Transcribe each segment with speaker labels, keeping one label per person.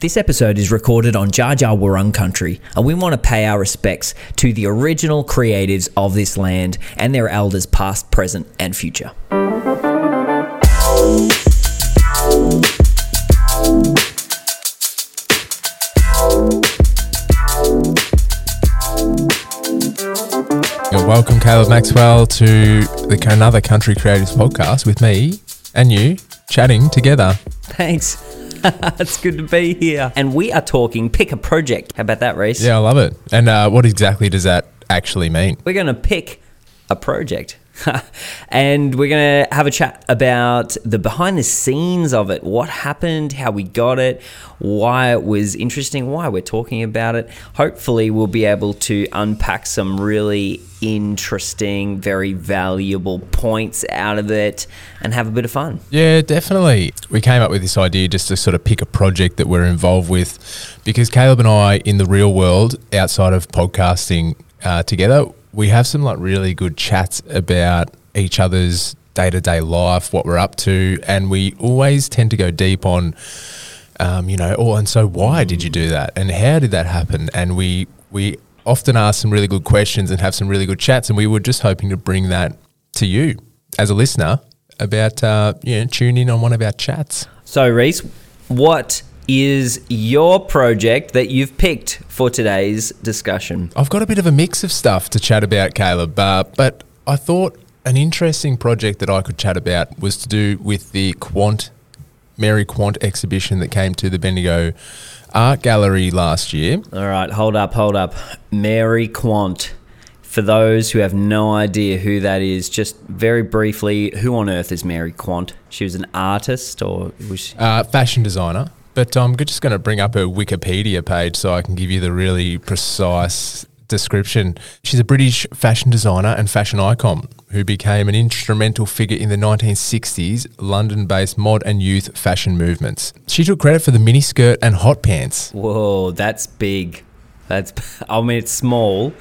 Speaker 1: This episode is recorded on Dja Dja Wurrung country, and we want to pay our respects to the original creatives of this land and their elders past, present, and future.
Speaker 2: Yeah, welcome, Caleb Maxwell, to the Another Country Creatives podcast with me and you chatting together.
Speaker 1: Thanks. it's good to be here. And we are talking pick a project. How about that, Reece?
Speaker 2: Yeah, I love it. And uh, what exactly does that actually mean?
Speaker 1: We're going to pick a project. and we're going to have a chat about the behind the scenes of it, what happened, how we got it, why it was interesting, why we're talking about it. Hopefully, we'll be able to unpack some really interesting, very valuable points out of it and have a bit of fun.
Speaker 2: Yeah, definitely. We came up with this idea just to sort of pick a project that we're involved with because Caleb and I, in the real world, outside of podcasting uh, together, we have some like really good chats about each other's day to day life, what we're up to, and we always tend to go deep on, um, you know, oh, and so why did you do that, and how did that happen, and we we often ask some really good questions and have some really good chats, and we were just hoping to bring that to you as a listener about uh, you know tune in on one of our chats.
Speaker 1: So, Reese, what is your project that you've picked for today's discussion?
Speaker 2: I've got a bit of a mix of stuff to chat about, Caleb, uh, but I thought an interesting project that I could chat about was to do with the Quant, Mary Quant exhibition that came to the Bendigo Art Gallery last year.
Speaker 1: All right, hold up, hold up. Mary Quant. For those who have no idea who that is, just very briefly, who on earth is Mary Quant? She was an artist or was she-
Speaker 2: Uh, fashion designer. But I'm just going to bring up her Wikipedia page so I can give you the really precise description. She's a British fashion designer and fashion icon who became an instrumental figure in the 1960s London based mod and youth fashion movements. She took credit for the miniskirt and hot pants.
Speaker 1: Whoa, that's big. That's I mean it's small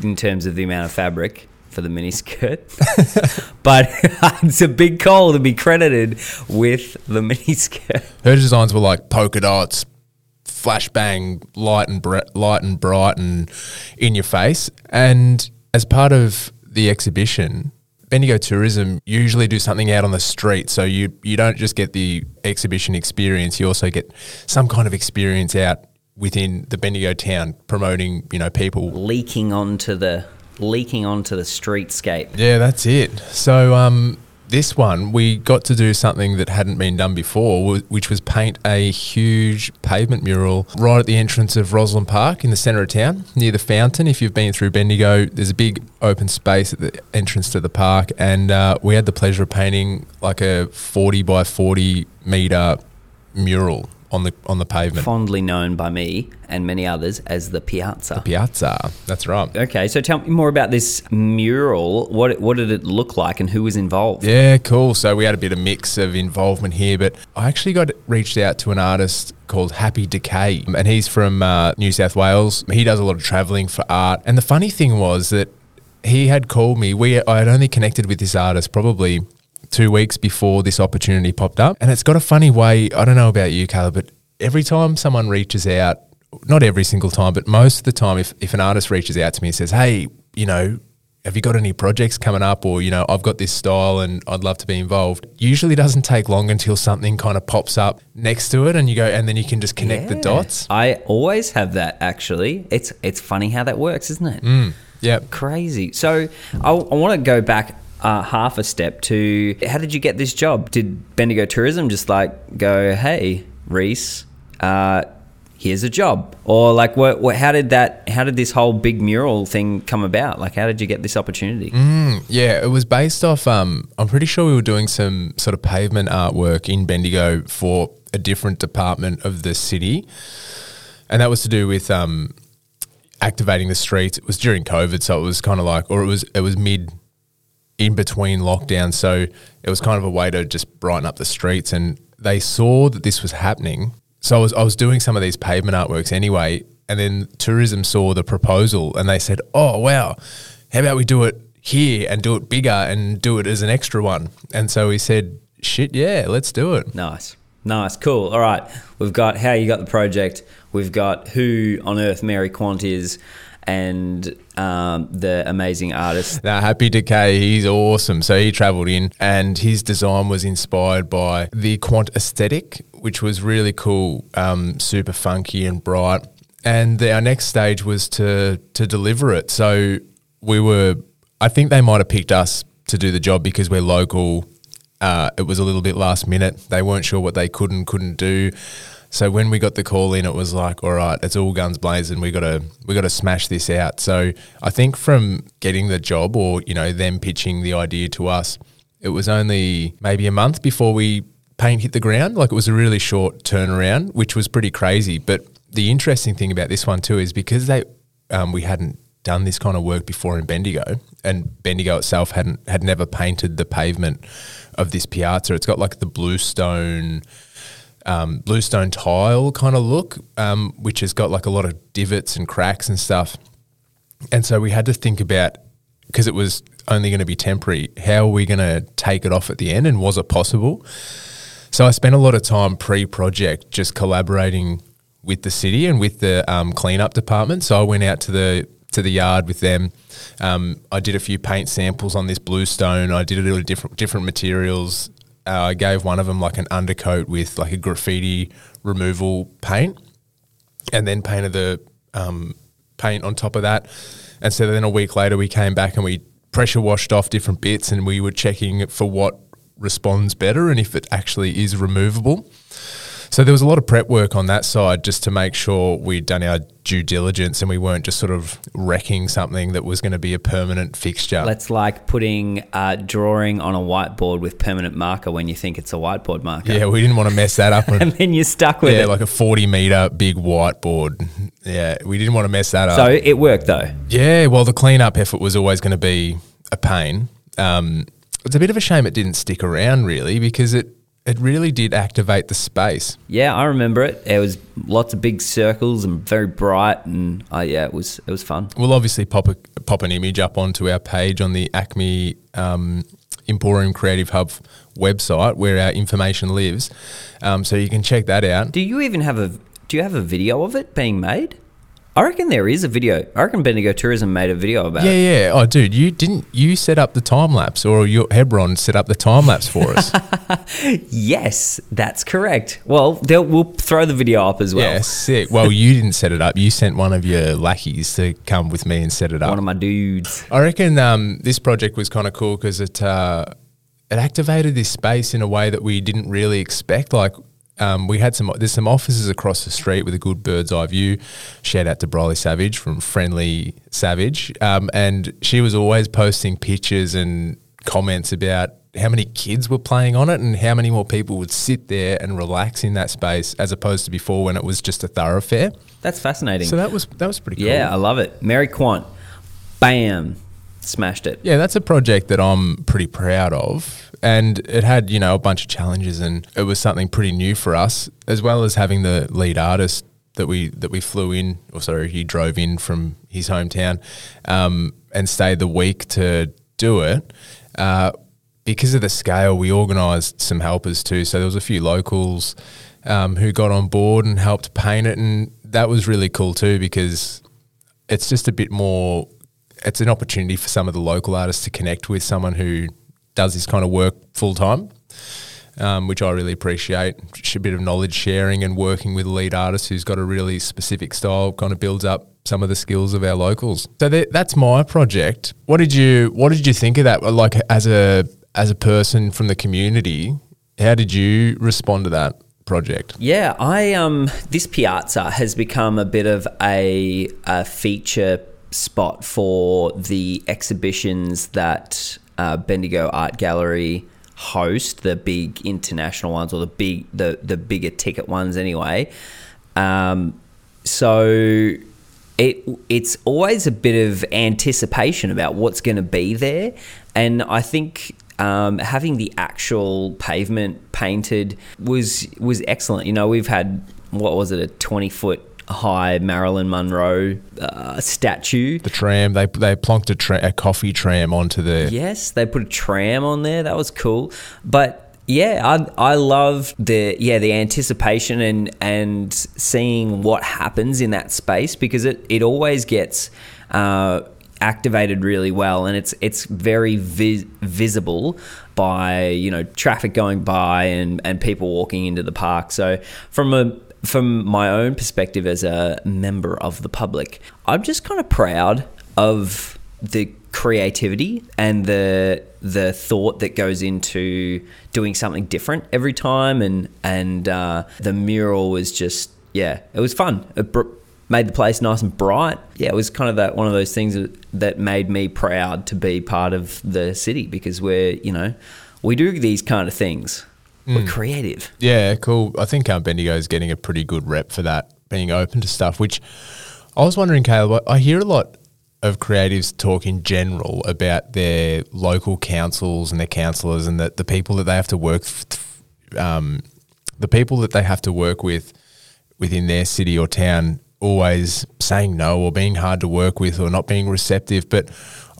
Speaker 1: in terms of the amount of fabric for the miniskirt, but it's a big call to be credited with the miniskirt.
Speaker 2: Her designs were like polka dots, flashbang, light and light and bright and in your face. And as part of the exhibition, Bendigo Tourism usually do something out on the street, so you you don't just get the exhibition experience, you also get some kind of experience out within the Bendigo town promoting, you know, people
Speaker 1: leaking onto the leaking onto the streetscape.
Speaker 2: Yeah, that's it. So, um, this one we got to do something that hadn't been done before, which was paint a huge pavement mural right at the entrance of Rosalind Park in the centre of town, near the fountain. If you've been through Bendigo, there's a big open space at the entrance to the park, and uh, we had the pleasure of painting like a 40 by 40 metre mural on the on the pavement.
Speaker 1: Fondly known by me and many others as the Piazza.
Speaker 2: The Piazza. That's right.
Speaker 1: Okay, so tell me more about this mural. What what did it look like, and who was involved?
Speaker 2: Yeah, cool. So we had a bit of mix of involvement here, but I actually got reached out to an artist called Happy Decay, and he's from uh, New South Wales. He does a lot of traveling for art, and the funny thing was that he had called me. We I had only connected with this artist probably two weeks before this opportunity popped up, and it's got a funny way. I don't know about you, Caleb, but every time someone reaches out, not every single time, but most of the time, if if an artist reaches out to me and says, "Hey, you know." have you got any projects coming up or you know i've got this style and i'd love to be involved usually doesn't take long until something kind of pops up next to it and you go and then you can just connect the dots
Speaker 1: I always have that. Actually, it's it's funny how that works, isn't it?
Speaker 2: Mm. yeah
Speaker 1: Crazy. So I, I want to go back uh, half a step to how did you get this job? Did Bendigo Tourism just like go, hey, Reece, uh, here's a job, or like what, what? How did that? How did this whole big mural thing come about? Like, how did you get this opportunity?
Speaker 2: Mm, yeah it was based off um, i'm pretty sure we were doing some sort of pavement artwork in bendigo for a different department of the city and that was to do with um, activating the streets it was during covid so it was kind of like or it was it was mid in between lockdowns. So it was kind of a way to just brighten up the streets. And they saw that this was happening. So I was, I was doing some of these pavement artworks anyway. And then tourism saw the proposal and they said, oh, wow, how about we do it here and do it bigger and do it as an extra one? And so we said, shit, yeah, let's do it.
Speaker 1: Nice. Nice, cool. All right, we've got how you got the project. We've got who on earth Mary Quant is, and um, the amazing artist.
Speaker 2: Now, Happy Decay, he's awesome. So he travelled in, and his design was inspired by the Quant aesthetic, which was really cool, um, super funky and bright. And the, our next stage was to to deliver it. So we were, I think they might have picked us to do the job because we're local. Uh, it was a little bit last minute. They weren't sure what they could and couldn't do. So when we got the call in, it was like, all right, it's all guns blazing. We got to we got to smash this out. So I think from getting the job, or you know, them pitching the idea to us, it was only maybe a month before we paint hit the ground. Like it was a really short turnaround, which was pretty crazy. But the interesting thing about this one too is because they um, we hadn't done this kind of work before in Bendigo, and Bendigo itself hadn't had never painted the pavement of this piazza. It's got like the bluestone um, bluestone tile kind of look, um, which has got like a lot of divots and cracks and stuff. And so we had to think about because it was only going to be temporary. How are we going to take it off at the end, and was it possible? So I spent a lot of time pre-project just collaborating with the city and with the um, cleanup department. So I went out to the to the yard with them. Um, I did a few paint samples on this bluestone. I did a little different different materials. Uh, I gave one of them like an undercoat with like a graffiti removal paint, and then painted the um, paint on top of that. And so then a week later, we came back and we pressure washed off different bits, and we were checking for what responds better and if it actually is removable. So there was a lot of prep work on that side just to make sure we'd done our due diligence and we weren't just sort of wrecking something that was going to be a permanent fixture.
Speaker 1: Let's like putting uh, drawing on a whiteboard with permanent marker when you think it's a whiteboard marker.
Speaker 2: yeah, we didn't want to mess that up.
Speaker 1: and then you're stuck with
Speaker 2: yeah,
Speaker 1: it.
Speaker 2: like a 40 meter big whiteboard. Yeah, we didn't want to mess that up.
Speaker 1: so it worked though.
Speaker 2: Yeah, well, the cleanup effort was always going to be a pain. Um, it's a bit of a shame it didn't stick around, really, because it it really did activate the space.
Speaker 1: Yeah, I remember it. It was lots of big circles and very bright, and uh, yeah, it was it was fun.
Speaker 2: We'll obviously pop a, pop an image up onto our page on the Acme um, Emporium Creative Hub website where our information lives, um, so you can check that out.
Speaker 1: Do you even have a Do you have a video of it being made? I reckon there is a video. I reckon Bendigo Tourism made a video about
Speaker 2: Yeah,
Speaker 1: it.
Speaker 2: yeah. Oh, dude, you didn't you set up the time lapse, or your Hebron set up the time lapse for us?
Speaker 1: Yes, that's correct. Well, we'll throw the video up as well.
Speaker 2: yeah, sick. Well, you didn't set it up. You sent one of your lackeys to come with me and set it up.
Speaker 1: One of my dudes.
Speaker 2: I reckon um, this project was kind of cool because it uh, it activated this space in a way that we didn't really expect. Like um, we had some there's some offices across the street with a good bird's eye view. Shout out to Briley Savage from Friendly Savage, um, and she was always posting pictures and comments about how many kids were playing on it and how many more people would sit there and relax in that space as opposed to before when it was just a thoroughfare.
Speaker 1: That's fascinating.
Speaker 2: So that was that was pretty cool.
Speaker 1: yeah, I love it. Mary Quant, bam, smashed it.
Speaker 2: Yeah, that's a project that I'm pretty proud of. And it had, you know, a bunch of challenges and it was something pretty new for us, as well as having the lead artist that we that we flew in, or sorry, he drove in from his hometown um, and stayed the week to do it. Uh, because of the scale, we organised some helpers too. So there was a few locals um, who got on board and helped paint it, and that was really cool too because it's just a bit more. It's an opportunity for some of the local artists to connect with someone who does this kind of work full time, um, which I really appreciate. A bit of knowledge sharing and working with lead artist who's got a really specific style kind of builds up some of the skills of our locals. So that, that's my project. What did you What did you think of that? Like as a as a person from the community, how did you respond to that project?
Speaker 1: Yeah, I um this piazza has become a bit of a, a feature spot for the exhibitions that uh, Bendigo Art Gallery host, the big international ones or the big the the bigger ticket ones anyway. Um, so it it's always a bit of anticipation about what's going to be there, and I think um, having the actual pavement painted was was excellent. You know, we've had what was it a twenty foot high Marilyn Monroe uh, statue.
Speaker 2: The tram they they plonked a, tra- a coffee tram onto the
Speaker 1: Yes, they put a tram on there. That was cool. But Yeah, I I love the yeah the anticipation and and seeing what happens in that space because it it always gets. Uh, activated really well and it's it's very vi- visible by you know traffic going by and and people walking into the park so from a from my own perspective as a member of the public i'm just kind of proud of the creativity and the the thought that goes into doing something different every time. And and uh, the mural was just yeah it was fun. It br- made the place nice and bright. Yeah it was kind of that one of those things that, that made me proud to be part of the city because we're you know we do these kind of things we're creative
Speaker 2: Yeah, cool. I think um, Bendigo is getting a pretty good rep for that, being open to stuff. Which I was wondering, Caleb, I hear a lot of creatives talk in general about their local councils and their councillors and the, the people that they have to work, f- um, the people that they have to work with within their city or town always saying no or being hard to work with or not being receptive. But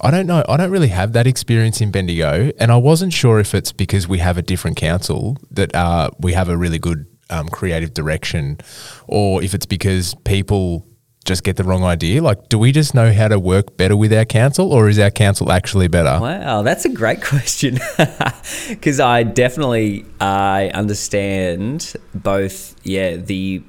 Speaker 2: I don't know. I don't really have that experience in Bendigo. And I wasn't sure if it's because we have a different council that uh, we have a really good um, creative direction or if it's because people just get the wrong idea. Like, do we just know how to work better with our council or is our council actually better?
Speaker 1: Wow, that's a great question. Because I definitely I understand both, yeah, the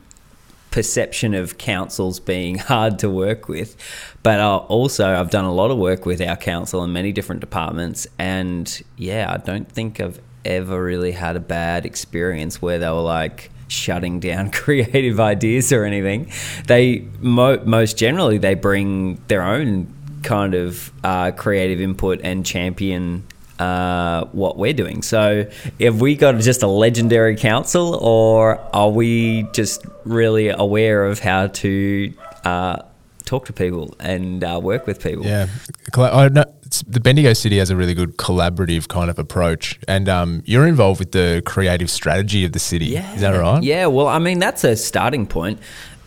Speaker 1: perception of councils being hard to work with, but uh, also I've done a lot of work with our council in many different departments, and yeah, I don't think I've ever really had a bad experience where they were like shutting down creative ideas or anything. They mo- most generally they bring their own kind of uh, creative input and champion uh, what we're doing. So, have we got just a legendary council, or are we just really aware of how to uh, talk to people and uh, work with people?
Speaker 2: Yeah, I know the Bendigo City has a really good collaborative kind of approach, and um, you're involved with the creative strategy of the city. Yeah. is that right?
Speaker 1: Yeah. Well, I mean, that's a starting point.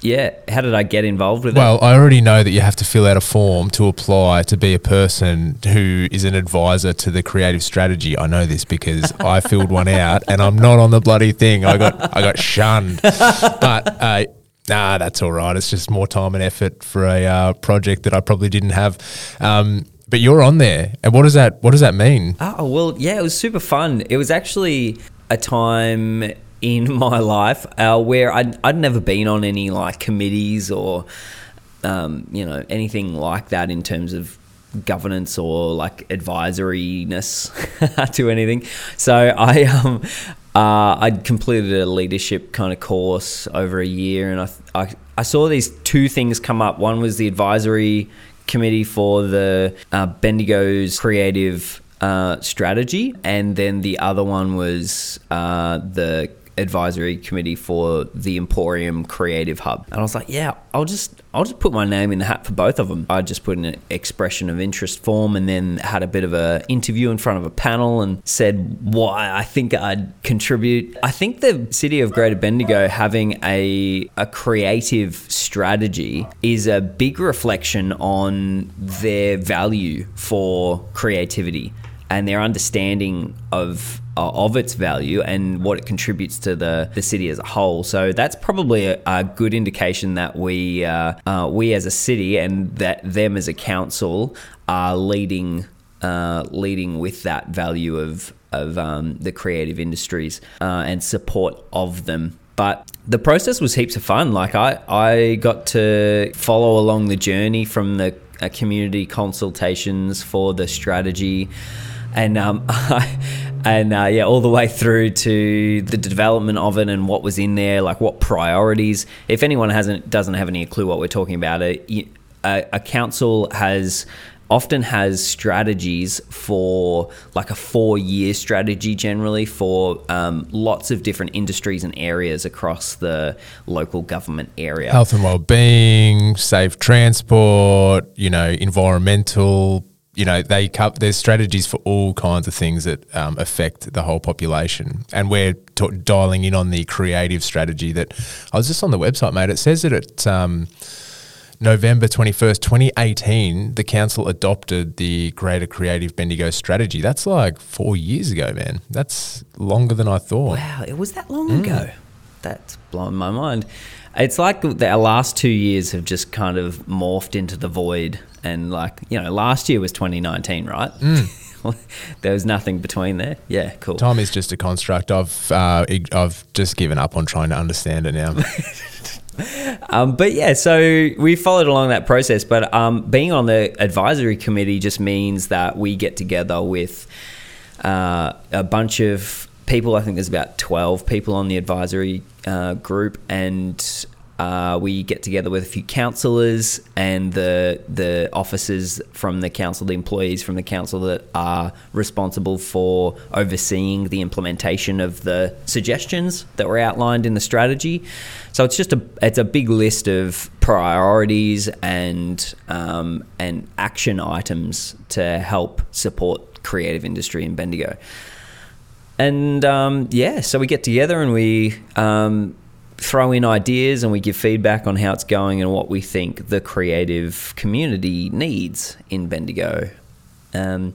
Speaker 1: Yeah. How did I get involved with it?
Speaker 2: Well, I already know that you have to fill out a form to apply to be a person who is an advisor to the creative strategy. I know this because I filled one out and I'm not on the bloody thing. I got I got shunned. But uh, nah, that's all right. It's just more time and effort for a uh, project that I probably didn't have. Um, but you're on there, and what does that what does that mean?
Speaker 1: Oh, well, yeah, it was super fun. It was actually a time in my life uh, where I'd, I'd never been on any like committees or, um, you know, anything like that in terms of governance or like advisoryness to anything. So I, um, uh, I'd completed a leadership kind of course over a year, and I, I, I saw these two things come up. One was the advisory committee for the uh, Bendigo's creative uh, strategy, and then the other one was uh, the advisory committee for the Emporium Creative Hub. And I was like, yeah, I'll just I'll just put my name in the hat for both of them. I just put an expression of interest form and then had a bit of a interview in front of a panel and said why I think I'd contribute. I think the city of Greater Bendigo having a a creative strategy is a big reflection on their value for creativity and their understanding of uh, of its value and what it contributes to the, the city as a whole. So that's probably a, a good indication that we uh, uh, we as a city and that them as a council are leading uh, leading with that value of of um, the creative industries uh, and support of them. But the process was heaps of fun. Like I, I got to follow along the journey from the uh, community consultations for the strategy and um, and uh, yeah, all the way through to the development of it and what was in there, like what priorities. If anyone hasn't doesn't have any clue what we're talking about, a, a, council has often has strategies for like a four year strategy generally for um, lots of different industries and areas across the local government area.
Speaker 2: Health and well-being, safe transport, you know, environmental. You know, they cover, there's strategies for all kinds of things that um, affect the whole population, and we're t- dialing in on the creative strategy. That I was just on the website, mate. It says that it. Um, November 21st, 2018, the council adopted the Greater Creative Bendigo strategy. That's like four years ago, man. That's longer than I thought.
Speaker 1: Wow, it was that long ago. That's blowing my mind. It's like the, our last two years have just kind of morphed into the void. And like, you know, last year was 2019, right? there was nothing between there. Yeah, cool.
Speaker 2: Time is just a construct. I've uh, I've just given up on trying to understand it now.
Speaker 1: Um, but yeah, so we followed along that process. But um, being on the advisory committee just means that we get together with uh, a bunch of people. I think there's about 12 people on the advisory uh, group, and uh, we get together with a few councillors and the the officers from the council, the employees from the council that are responsible for overseeing the implementation of the suggestions that were outlined in the strategy. So it's just a it's a big list of priorities and um, and action items to help support creative industry in Bendigo. And um, yeah, so we get together and we um, throw in ideas and we give feedback on how it's going and what we think the creative community needs in Bendigo. Um,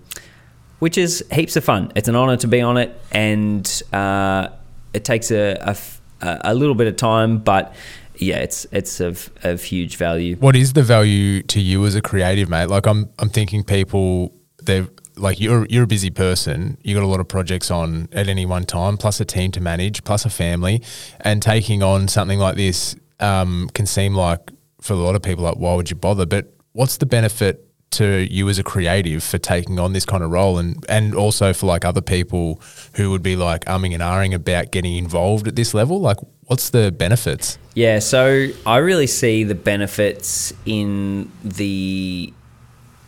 Speaker 1: which is heaps of fun. It's an honour to be on it, and uh, it takes a a little bit of time, but yeah, it's it's of, of huge value.
Speaker 2: What is the value to you as a creative, mate? Like I'm I'm thinking people they're like you're you're a busy person. You got a lot of projects on at any one time, plus a team to manage, plus a family, and taking on something like this um, can seem like for a lot of people like why would you bother? But what's the benefit to you as a creative for taking on this kind of role, and and also for like other people who would be like umming and ahhing about getting involved at this level? Like, what's the benefits?
Speaker 1: Yeah, so I really see the benefits in the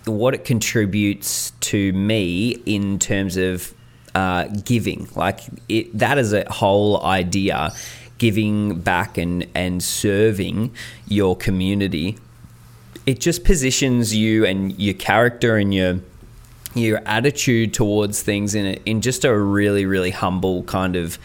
Speaker 1: what it contributes to me in terms of uh, giving. Like it, that is a whole idea, giving back and and serving your community. It just positions you and your character and your your attitude towards things in a, in just a really really humble kind of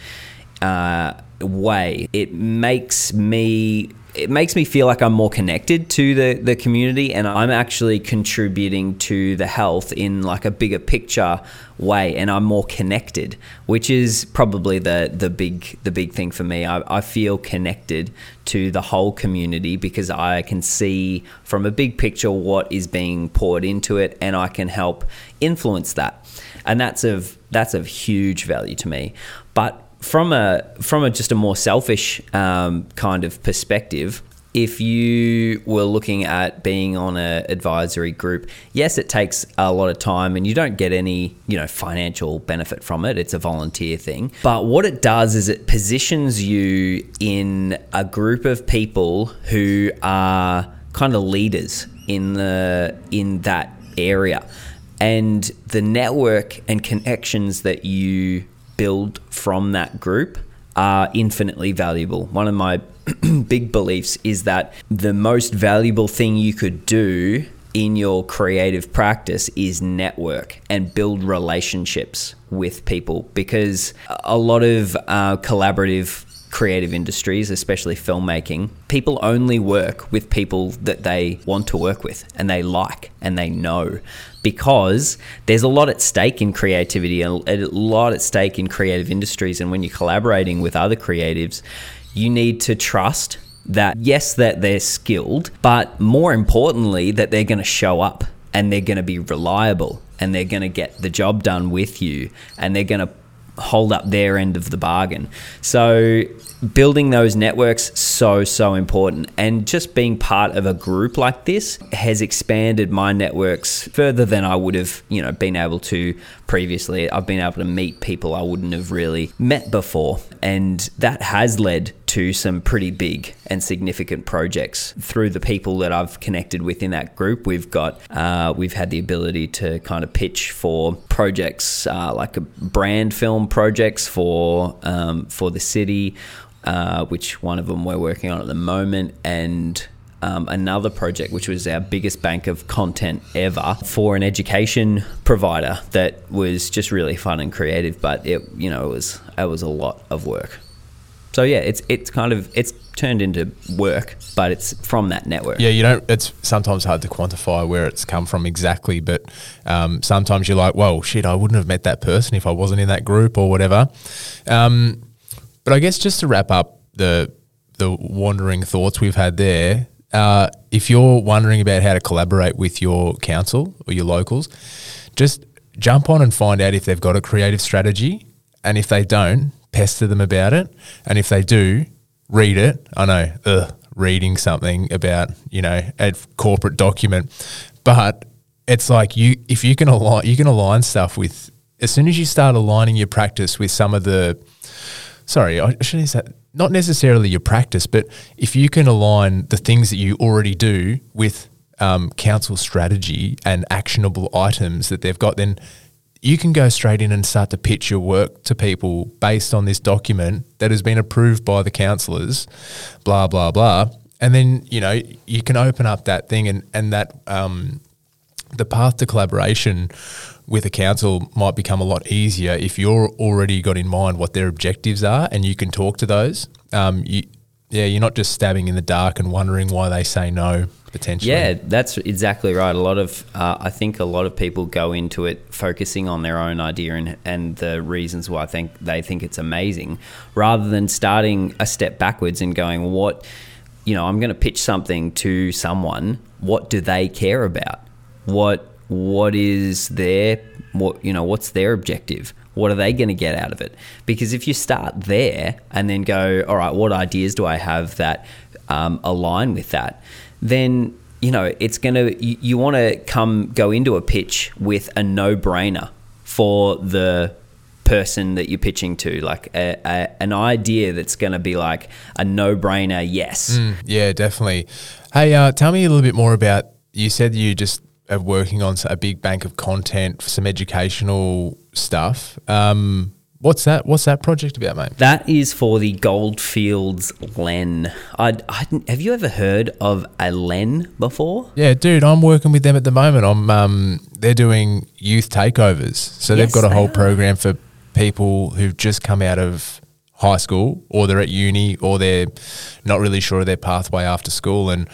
Speaker 1: uh, way. It makes me it makes me feel like I'm more connected to the, the community and I'm actually contributing to the health in like a bigger picture way and I'm more connected, which is probably the, the big the big thing for me. I, I feel connected to the whole community because I can see from a big picture what is being poured into it and I can help influence that. And that's of that's of huge value to me. But from a from a just a more selfish um, kind of perspective, if you were looking at being on an advisory group, yes, it takes a lot of time, and you don't get any you know financial benefit from it. It's a volunteer thing, but what it does is it positions you in a group of people who are kind of leaders in the in that area, and the network and connections that you build from that group are infinitely valuable. One of my big beliefs is that the most valuable thing you could do in your creative practice is network and build relationships with people because a lot of uh, collaborative creative industries, especially filmmaking, people only work with people that they want to work with and they like and they know because there's a lot at stake in creativity and a lot at stake in creative industries. And when you're collaborating with other creatives, you need to trust that, yes, that they're skilled, but more importantly, that they're going to show up and they're going to be reliable and they're going to get the job done with you and they're going to hold up their end of the bargain. So building those networks so so important and just being part of a group like this has expanded my networks further than I would have, you know, been able to previously. I've been able to meet people I wouldn't have really met before and that has led to some pretty big and significant projects through the people that I've connected with in that group. We've got uh, we've had the ability to kind of pitch for projects uh, like brand film projects for um, for the city, uh, which one of them we're working on at the moment, and um, another project, which was our biggest bank of content ever for an education provider that was just really fun and creative, but it you know it was it was a lot of work. So yeah, it's it's kind of it's turned into work, but it's from that network.
Speaker 2: Yeah, you don't. It's sometimes hard to quantify where it's come from exactly, but um, sometimes you're like, "Well, shit, I wouldn't have met that person if I wasn't in that group or whatever." Um, but I guess just to wrap up the the wandering thoughts we've had there, uh, if you're wondering about how to collaborate with your council or your locals, just jump on and find out if they've got a creative strategy, and if they don't, pester them about it, and if they do, read it. I know, ugh, reading something about you know a corporate document, but it's like you if you can align you can align stuff with as soon as you start aligning your practice with some of the sorry I shouldn't say not necessarily your practice, but if you can align the things that you already do with um, council strategy and actionable items that they've got, then you can go straight in and start to pitch your work to people based on this document that has been approved by the councillors, blah, blah, blah. And then, you know, you can open up that thing and, and that um, the path to collaboration with a council might become a lot easier if you're already got in mind what their objectives are and you can talk to those. Um, you, yeah, you're not just stabbing in the dark and wondering why they say no potentially.
Speaker 1: Yeah, that's exactly right. A lot of, uh, I think a lot of people go into it focusing on their own idea and, and the reasons why I think they think it's amazing, rather than starting a step backwards and going, what, you know, I'm going to pitch something to someone. What do they care about? What what is their what you know what's their objective what are they going to get out of it because if you start there and then go all right what ideas do i have that um, align with that then you know it's to you, you want to come go into a pitch with a no-brainer for the person that you're pitching to like a, a, an idea that's going to be like a no-brainer yes
Speaker 2: Mm, yeah, definitely. Hey, uh, tell me a little bit more about. You said you just are working on a big bank of content for some educational stuff. Um, what's that? What's that project about, mate?
Speaker 1: That is for the Goldfields LLEN. I, I have you ever heard of a LLEN before?
Speaker 2: Yeah, dude, I'm working with them at the moment. I'm um, they're doing youth takeovers, so
Speaker 1: Yes,
Speaker 2: they've got a whole program for people who've just come out of high school, or they're at uni, or they're not really sure of their pathway after school, and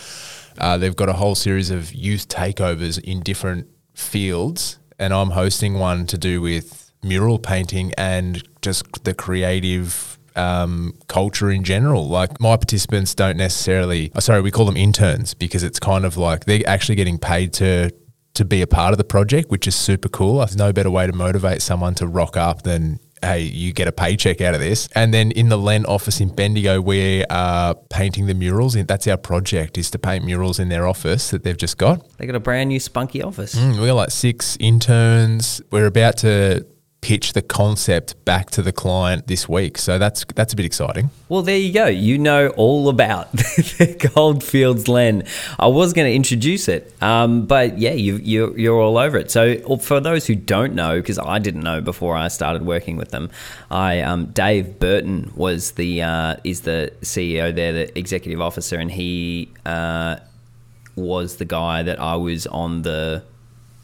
Speaker 2: uh, they've got a whole series of youth takeovers in different fields. And I'm hosting one to do with mural painting and just the creative um, culture in general. Like my participants don't necessarily, oh, sorry, we call them interns because it's kind of like they're actually getting paid to to be a part of the project, which is super cool. There's no better way to motivate someone to rock up than hey, you get a paycheck out of this. And then in the LLEN office in Bendigo, we are painting the murals. That's our project is to paint murals in their office that they've just got.
Speaker 1: They got a brand new spunky office.
Speaker 2: Mm, we got like six interns. We're about to pitch the concept back to the client this week. So that's that's a bit exciting.
Speaker 1: Well, there you go. You know all about the Goldfields LLEN. I was going to introduce it, um, but yeah, you, you, you're all over it. So, for those who don't know, because I didn't know before I started working with them, I um, Dave Burton was the uh, is the CEO there, the executive officer, and he uh, was the guy that I was on the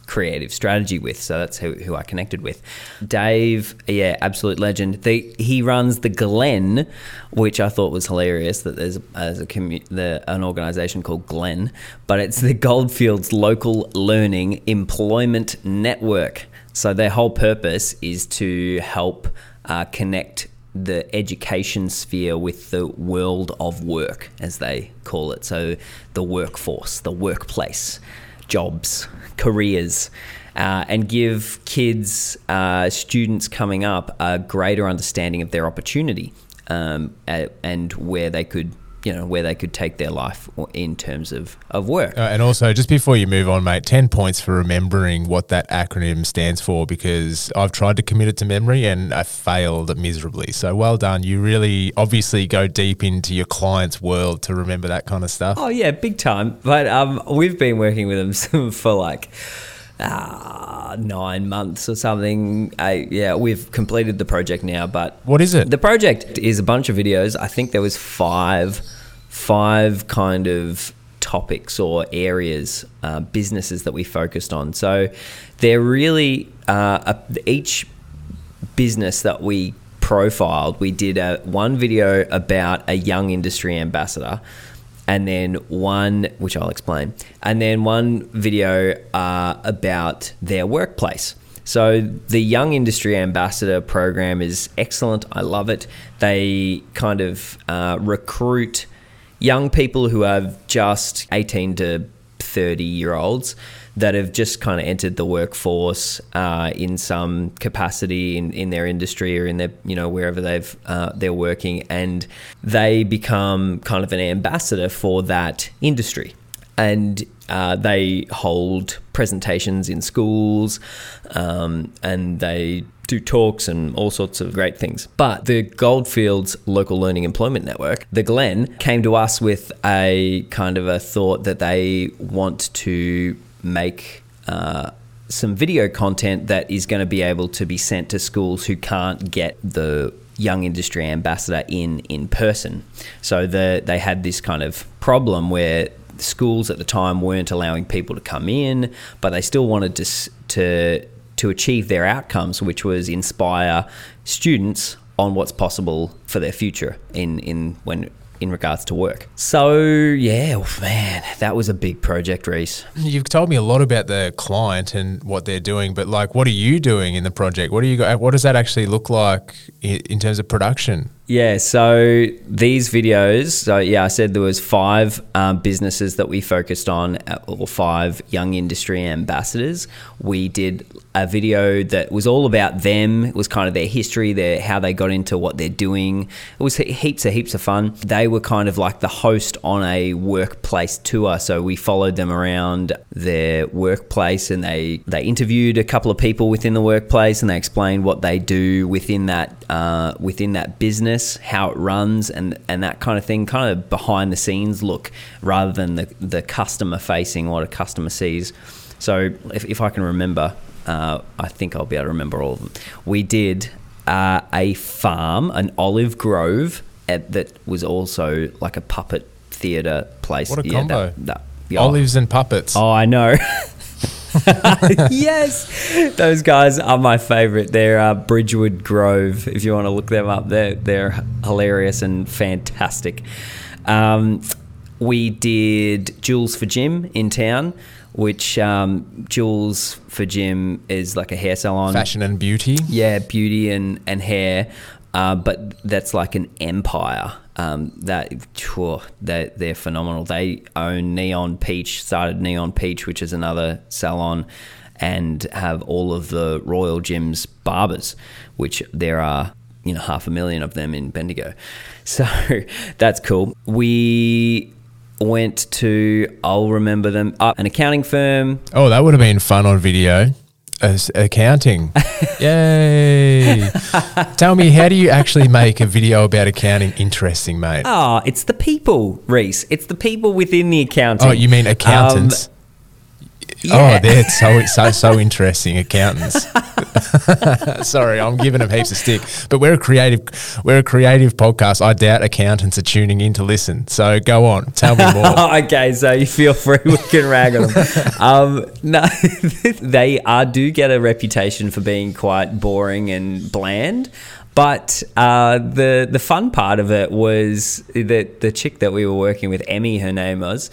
Speaker 1: creative strategy with. So that's who, who I connected with. Dave, yeah, absolute legend. The, he runs the Glen, which I thought was hilarious that there's, there's a commu- the, an organization called Glen, but it's the Goldfields Local Learning Employment Network. So their whole purpose is to help uh, connect the education sphere with the world of work, as they call it. So the workforce, the workplace, jobs, careers, uh, and give kids, uh, students coming up, a greater understanding of their opportunity um, and where they could, you know, where they could take their life in terms of, of work.
Speaker 2: Uh, and also, just before you move on, mate, 10 points for remembering what that acronym stands for because I've tried to commit it to memory and I failed miserably. So well done. You really obviously go deep into your client's world to remember that kind of stuff.
Speaker 1: Oh yeah, big time. But um, we've been working with them for like uh, nine months or something. Uh, yeah, we've completed the project now. But
Speaker 2: What is it?
Speaker 1: the project is a bunch of videos. I think there was five, five kind of topics or areas, uh, businesses that we focused on. So they're really uh, a, each business that we profiled. We did a one video about a young industry ambassador, and then one which I'll explain, and then one video uh, about their workplace. So the Young Industry Ambassador program is excellent. I love it. They kind of uh, recruit young people who are just 18 to 30 year olds that have just kind of entered the workforce uh, in some capacity in, in their industry or in their you know wherever they've uh, they're working and they become kind of an ambassador for that industry. And uh, they hold presentations in schools um, and they do talks and all sorts of great things. But the Goldfields Local Learning Employment Network, the Glen, came to us with a kind of a thought that they want to make. Uh, some video content that is going to be able to be sent to schools who can't get the young industry ambassador in in person. So the, they had this kind of problem where schools at the time weren't allowing people to come in, but they still wanted to to to achieve their outcomes, which was inspire students on what's possible for their future in in when in regards to work. So yeah, oh, man, that was a big project, Reece.
Speaker 2: You've told me a lot about the client and what they're doing, but like, what are you doing in the project? What do you What does that actually look like in terms of production?
Speaker 1: Yeah, so these videos, so yeah, I said there was five um, businesses that we focused on, uh, or five young industry ambassadors. We did a video that was all about them. It was kind of their history, their how they got into what they're doing. It was heaps of heaps of fun. They were kind of like the host on a workplace tour, so we followed them around their workplace, and they they interviewed a couple of people within the workplace, and they explained what they do within that uh, within that business business, how it runs, and and that kind of thing, kind of behind the scenes look rather than the the customer facing what a customer sees. So if, if I can remember, uh, I think I'll be able to remember all of them. We did uh, a farm, an olive grove, at, that was also like a puppet theatre place.
Speaker 2: What a yeah, combo!
Speaker 1: That, that,
Speaker 2: yeah. Olives and puppets.
Speaker 1: Oh, I know. yes, those guys are my favorite. They're uh, Bridgewood Grove. If you want to look them up, they're they're hilarious and fantastic. Um, we did Jules for Jim in town, which um, Jules for Jim is like a hair salon,
Speaker 2: fashion and beauty.
Speaker 1: Yeah, beauty and and hair. Uh, but that's like an empire. Um, that they're, they're phenomenal. They own Neon Peach, started Neon Peach, which is another salon, and have all of the Royal Jim's barbers, which there are you know half a million of them in Bendigo. So that's cool. We went to I'll remember them uh, an accounting firm.
Speaker 2: Oh, that would have been fun on video accounting. Yay. Tell me, how do you actually make a video about accounting interesting, mate?
Speaker 1: Oh, it's the people, Reece. It's the people within the accounting.
Speaker 2: Oh, you mean accountants? Um, yeah. Oh, they're so so so interesting accountants. Sorry, I'm giving them heaps of stick, but we're a creative we're a creative podcast. I doubt accountants are tuning in to listen. So go on, tell me more.
Speaker 1: okay, so you feel free. We can rag on them. Um, no, they are do get a reputation for being quite boring and bland. But uh, the the fun part of it was that the chick that we were working with, Emmy, her name was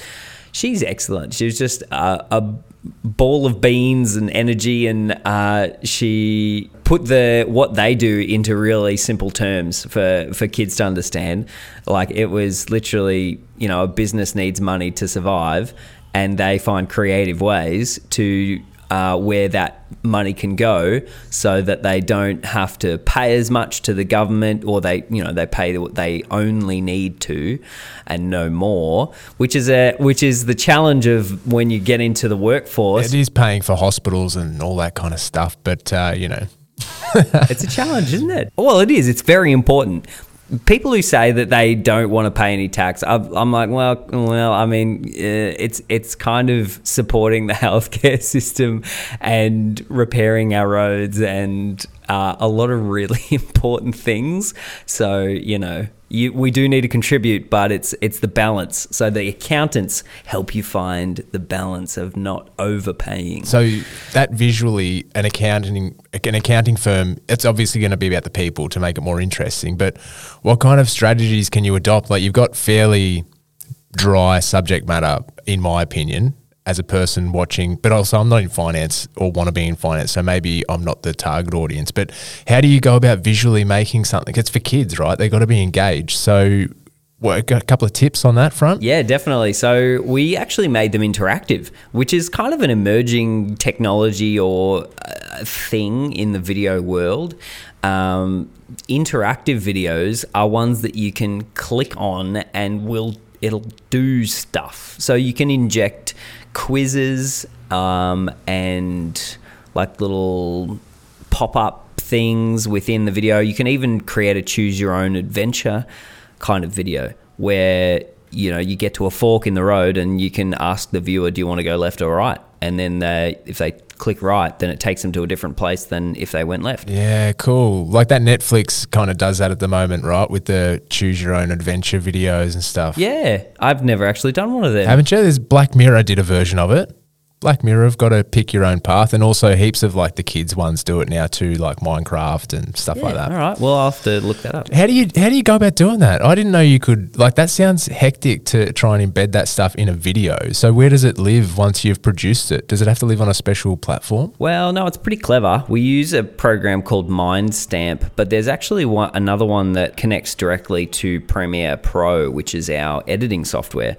Speaker 1: she's excellent. She was just a, a ball of beans and energy, and uh, she put the what they do into really simple terms for for kids to understand. Like it was literally, you know, a business needs money to survive, and they find creative ways to uh, where that money can go so that they don't have to pay as much to the government or they you know they pay what they only need to and no more which is a which is the challenge of when you get into the workforce.
Speaker 2: It is paying for hospitals and all that kind of stuff but uh, you know.
Speaker 1: It's a challenge isn't it? Well it is. It's very important people who say that they don't want to pay any tax, I'm like, well, well, I mean, uh, it's it's kind of supporting the healthcare system and repairing our roads and uh, a lot of really important things. So you know, You, we do need to contribute, but it's it's the balance. So the accountants help you find the balance of not overpaying.
Speaker 2: So that visually, an accounting an accounting firm, it's obviously going to be about the people to make it more interesting. But what kind of strategies can you adopt? Like you've got fairly dry subject matter, in my opinion, as a person watching, but also I'm not in finance or want to be in finance, so maybe I'm not the target audience. But how do you go about visually making something? It's for kids, right? They've got to be engaged. So, what, a couple of tips on that front?
Speaker 1: Yeah, definitely. So we actually made them interactive, which is kind of an emerging technology or uh, thing in the video world. Um, interactive videos are ones that you can click on and will it'll do stuff. So you can inject quizzes um, and like little pop up things within the video. You can even create a choose your own adventure kind of video where you know you get to a fork in the road and you can ask the viewer, "Do you want to go left or right?" And then they, if they click right, then it takes them to a different place than if they went left.
Speaker 2: Yeah, cool. Like that Netflix kind of does that at the moment, right? With the choose your own adventure videos and stuff.
Speaker 1: Yeah, I've never actually done one of them.
Speaker 2: Haven't you? There's Black Mirror did a version of it. Black Mirror have got to pick your own path, and also heaps of like the kids ones do it now too, like Minecraft and stuff
Speaker 1: Yeah,
Speaker 2: like that.
Speaker 1: All right, well I'll have to look that up.
Speaker 2: How do you how do you go about doing that? I didn't know you could like that sounds hectic to try and embed that stuff in a video. So where does it live once you've produced it? Does it have to live on a special platform?
Speaker 1: Well, no, it's pretty clever. We use a program called MindStamp, but there's actually one, another one that connects directly to Premiere Pro, which is our editing software.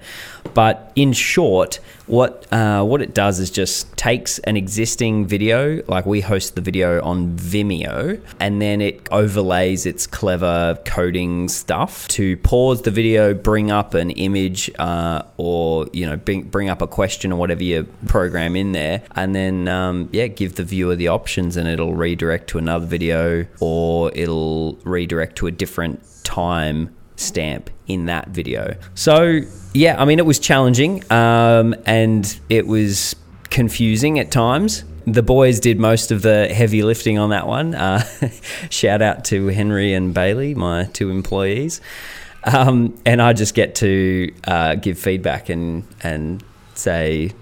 Speaker 1: But in short, what uh, what it does is just takes an existing video, like we host the video on Vimeo, and then it overlays its clever coding stuff to pause the video, bring up an image, uh, or you know, bring bring up a question or whatever you program in there, and then um, yeah, give the viewer the options, and it'll redirect to another video, or it'll redirect to a different time stamp in that video. So yeah, I mean it was challenging um, and it was confusing at times. The boys did most of the heavy lifting on that one. Uh, shout out to Henry and Bailey, my two employees. Um, and I just get to uh, give feedback and and say,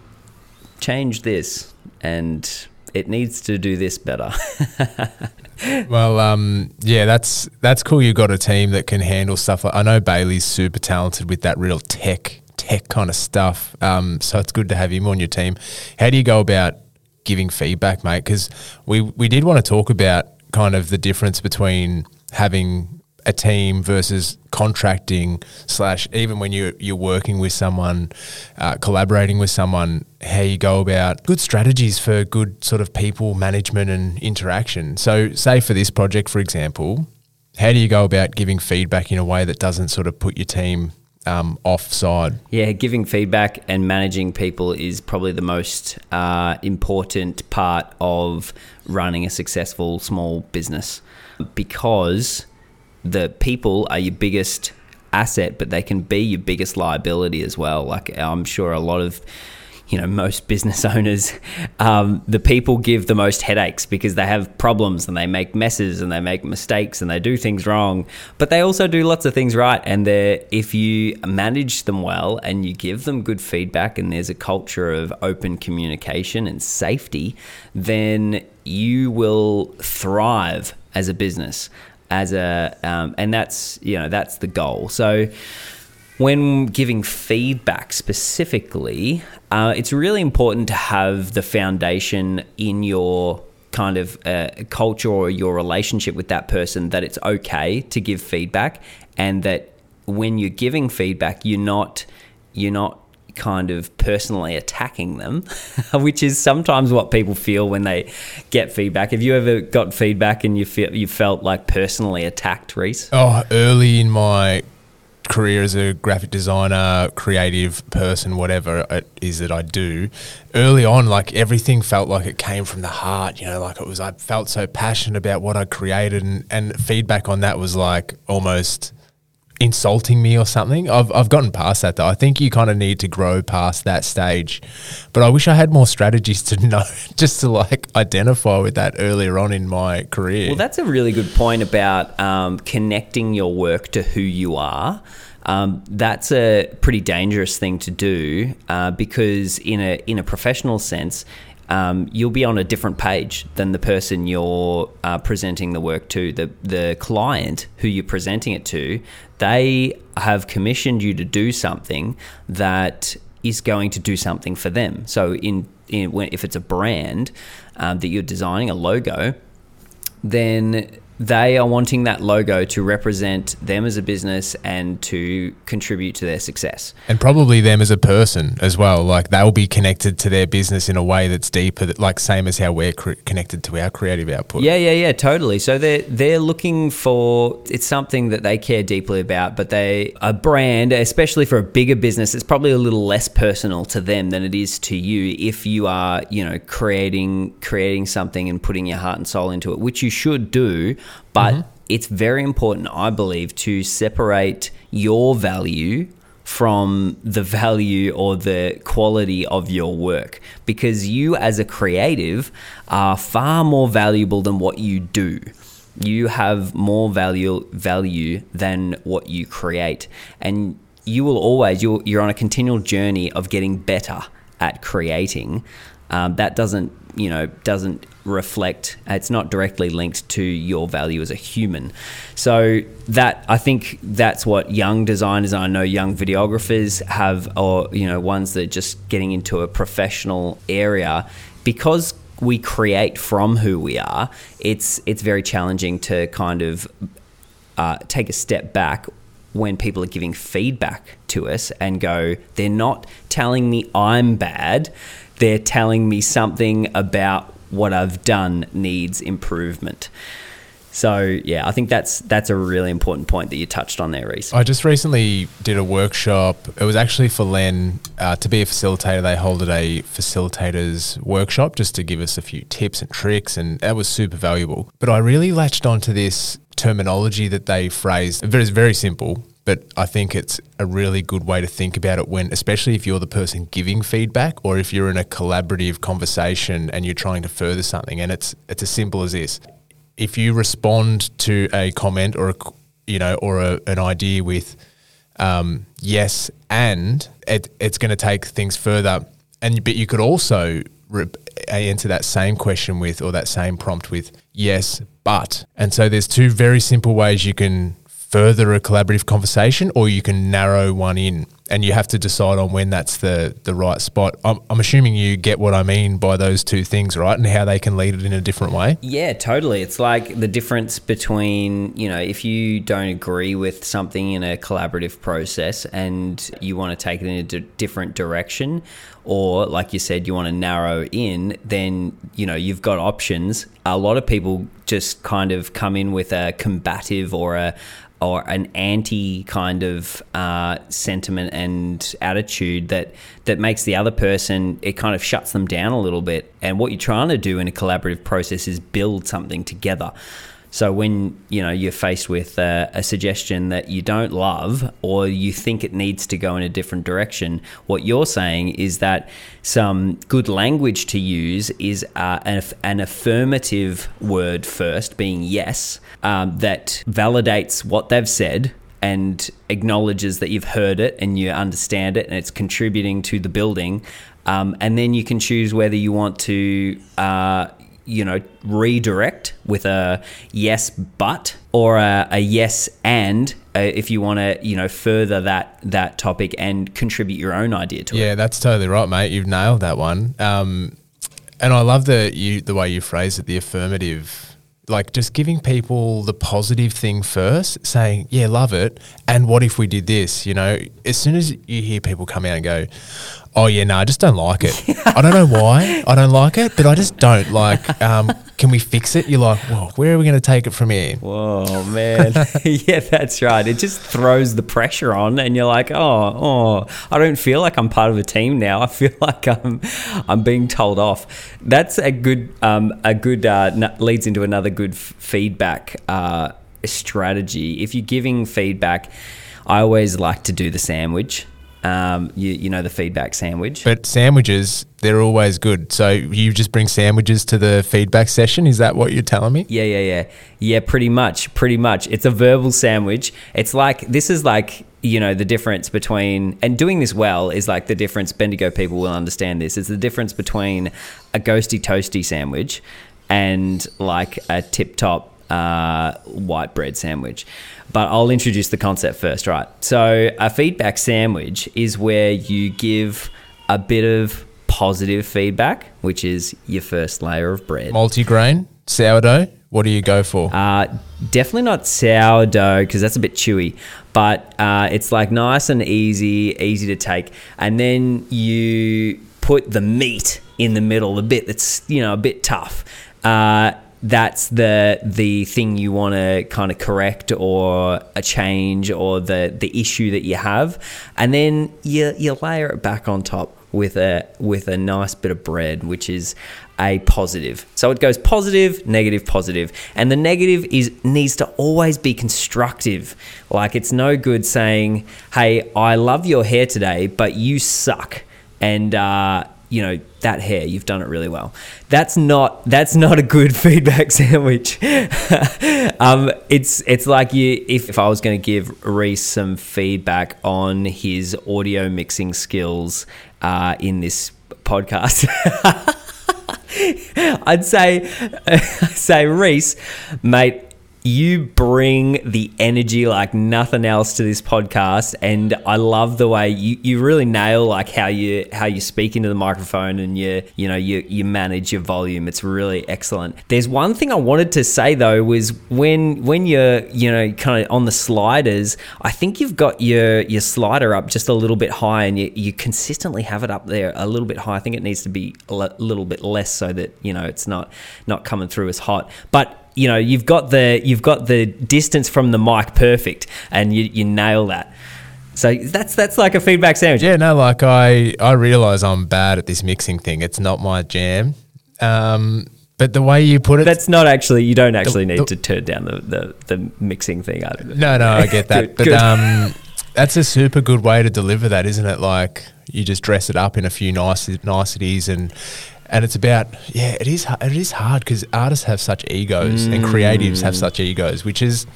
Speaker 1: change this, and it needs to do this better.
Speaker 2: Well, um, yeah, that's that's cool. You've got a team that can handle stuff. Like I know Bailey's super talented with that real tech tech kind of stuff. Um, so it's good to have him on your team. How do you go about giving feedback, mate? Because we we did want to talk about kind of the difference between having a team versus contracting slash even when you you're working with someone, uh, collaborating with someone, how you go about good strategies for good sort of people management and interaction. So, say for this project, for example, how do you go about giving feedback in a way that doesn't sort of put your team um, offside?
Speaker 1: Yeah, giving feedback and managing people is probably the most uh, important part of running a successful small business because the people are your biggest asset, but they can be your biggest liability as well. Like I'm sure a lot of you know most business owners um, the people give the most headaches because they have problems and they make messes and they make mistakes and they do things wrong but they also do lots of things right and they if you manage them well and you give them good feedback and there's a culture of open communication and safety then you will thrive as a business as a um, and that's you know that's the goal. So when giving feedback specifically, uh, it's really important to have the foundation in your kind of uh, culture or your relationship with that person that it's okay to give feedback, and that when you're giving feedback, you're not you're not kind of personally attacking them, which is sometimes what people feel when they get feedback. Have you ever got feedback and you feel you felt like personally attacked, Reece?
Speaker 2: Oh, early in my career as a graphic designer, creative person, whatever it is that I do, early on, like everything felt like it came from the heart, you know, like it was, I felt so passionate about what I created and, and feedback on that was like almost insulting me or something. I've, I've gotten past that though. I think you kind of need to grow past that stage. But I wish I had more strategies to know, just to like identify with that earlier on in my career.
Speaker 1: Well, that's a really good point about um, connecting your work to who you are. Um, that's a pretty dangerous thing to do uh, because in a in a professional sense, um, you'll be on a different page than the person you're uh, presenting the work to. The the client who you're presenting it to, they have commissioned you to do something that is going to do something for them. So in, in if it's a brand um, that you're designing a logo, then they are wanting that logo to represent them as a business and to contribute to their success.
Speaker 2: And probably them as a person as well. Like they'll be connected to their business in a way that's deeper, like same as how we're cre- connected to our creative output.
Speaker 1: Yeah, yeah, yeah, totally. So they're they're looking for it's something that they care deeply about, but they a brand, especially for a bigger business, it's probably a little less personal to them than it is to you if you are, you know, creating creating something and putting your heart and soul into it, which you should do but mm-hmm. it's very important, I believe, to separate your value from the value or the quality of your work because you, as a creative, are far more valuable than what you do. You have more value value than what you create, and you will always you're, you're on a continual journey of getting better at creating. Um, that doesn't you know doesn't reflect it's not directly linked to your value as a human. So that i think that's what young designers i know young videographers have or you know ones that are just getting into a professional area because we create from who we are it's it's very challenging to kind of uh, take a step back when people are giving feedback to us and go they're not telling me i'm bad. They're telling me something about what I've done needs improvement. So yeah, I think that's that's a really important point that you touched on there, Reece.
Speaker 2: I just recently did a workshop. It was actually for LLEN uh, to be a facilitator. They held a facilitators workshop just to give us a few tips and tricks, and that was super valuable. But I really latched onto this terminology that they phrased. It was very simple but I think it's a really good way to think about it when, especially if you're the person giving feedback or if you're in a collaborative conversation and you're trying to further something. And it's it's as simple as this: if you respond to a comment or a you know or a, an idea with um, yes and it, it's going to take things further. And but you could also re- answer that same question with or that same prompt with yes but. And so there's two very simple ways you can further a collaborative conversation or you can narrow one in and you have to decide on when that's the, the right spot. I'm, I'm assuming you get what I mean by those two things, right? And how they can lead it in a different way.
Speaker 1: Yeah, totally. It's like the difference between, you know, if you don't agree with something in a collaborative process and you want to take it in a d- different direction, or like you said, you want to narrow in, then, you know, you've got options. A lot of people just kind of come in with a combative or a, or an anti kind of uh, sentiment and attitude that that makes the other person it kind of shuts them down a little bit. And what you're trying to do in a collaborative process is build something together. So when you know you're faced with a, a, suggestion that you don't love or you think it needs to go in a different direction, what you're saying is that some good language to use is uh, an, an, affirmative word first, being yes, um, that validates what they've said and acknowledges that you've heard it and you understand it and it's contributing to the building. Um, and then you can choose whether you want to uh, you know, redirect with a yes but or a, a yes and uh, if you want to, you know, further that that topic and contribute your own idea to
Speaker 2: yeah,
Speaker 1: it.
Speaker 2: Yeah, that's totally right, mate. You've nailed that one. Um, and I love the you the way you phrase it, the affirmative like just giving people the positive thing first, saying, "Yeah, love it," and what if we did this? You know, as soon as you hear people come out and go, Oh yeah, no, I just don't like it. I don't know why I don't like it, but I just don't like. Um, can we fix it? You're like, well, where are we going to take it from here?
Speaker 1: Whoa, man, yeah, that's right. It just throws the pressure on, and you're like, oh, oh, I don't feel like I'm part of a team now. I feel like I'm, I'm being told off. That's a good, um, a good uh, leads into another good f- feedback uh, strategy. If you're giving feedback I always like to do the sandwich. Um, you, you know the feedback sandwich.
Speaker 2: But sandwiches, they're always good. So you just bring sandwiches to the feedback session. Is that what you're telling me?
Speaker 1: Yeah, yeah, yeah. Yeah, pretty much. Pretty much. It's a verbal sandwich. It's like, this is like, you know, the difference between, and doing this well is like the difference, Bendigo people will understand this. It's the difference between a ghosty toasty sandwich and like a tip top uh, white bread sandwich. But I'll introduce the concept first, right? So, a feedback sandwich is where you give a bit of positive feedback, which is your first layer of bread.
Speaker 2: Multigrain, sourdough. What do you go for?
Speaker 1: Uh, definitely not sourdough because that's a bit chewy, but uh, it's like nice and easy, easy to take. And then you put the meat in the middle, the bit that's you know a bit tough. Uh, that's the the thing you want to kind of correct or a change or the the issue that you have, and then you you layer it back on top with a with a nice bit of bread, which is a positive. So it goes positive, negative, positive, and the negative is needs to always be constructive. Like it's no good saying, "Hey, I love your hair today, but you suck," and uh, you know that hair you've done it really well. That's not that's not a good feedback sandwich. Um, it's it's like you if, if i was going to give reece some feedback on his audio mixing skills uh, in this podcast i'd say say reece mate you bring the energy like nothing else to this podcast and i love the way you, you really nail like how you how you speak into the microphone and you you know you, you manage your volume. It's really excellent. There's one thing i wanted to say though was when when you're you know kind of on the sliders i think you've got your your slider up just a little bit high and you, you consistently have it up there a little bit high. I think it needs to be a little bit less so that you know it's not not coming through as hot. But you know you've got the you've got the distance from the mic perfect, and you, you nail that. So that's that's like a feedback sandwich.
Speaker 2: Yeah, no, like I I realize I'm bad at this mixing thing. It's not my jam. Um, but the way you put it,
Speaker 1: that's not actually. You don't actually the, need the, to turn down the, the, the mixing thing.
Speaker 2: No, no, I get that. good, but good. um, that's a super good way to deliver that, isn't it? Like you just dress it up in a few nice niceties and and it's about yeah it is it is hard because artists have such egos mm. and creatives have such egos which is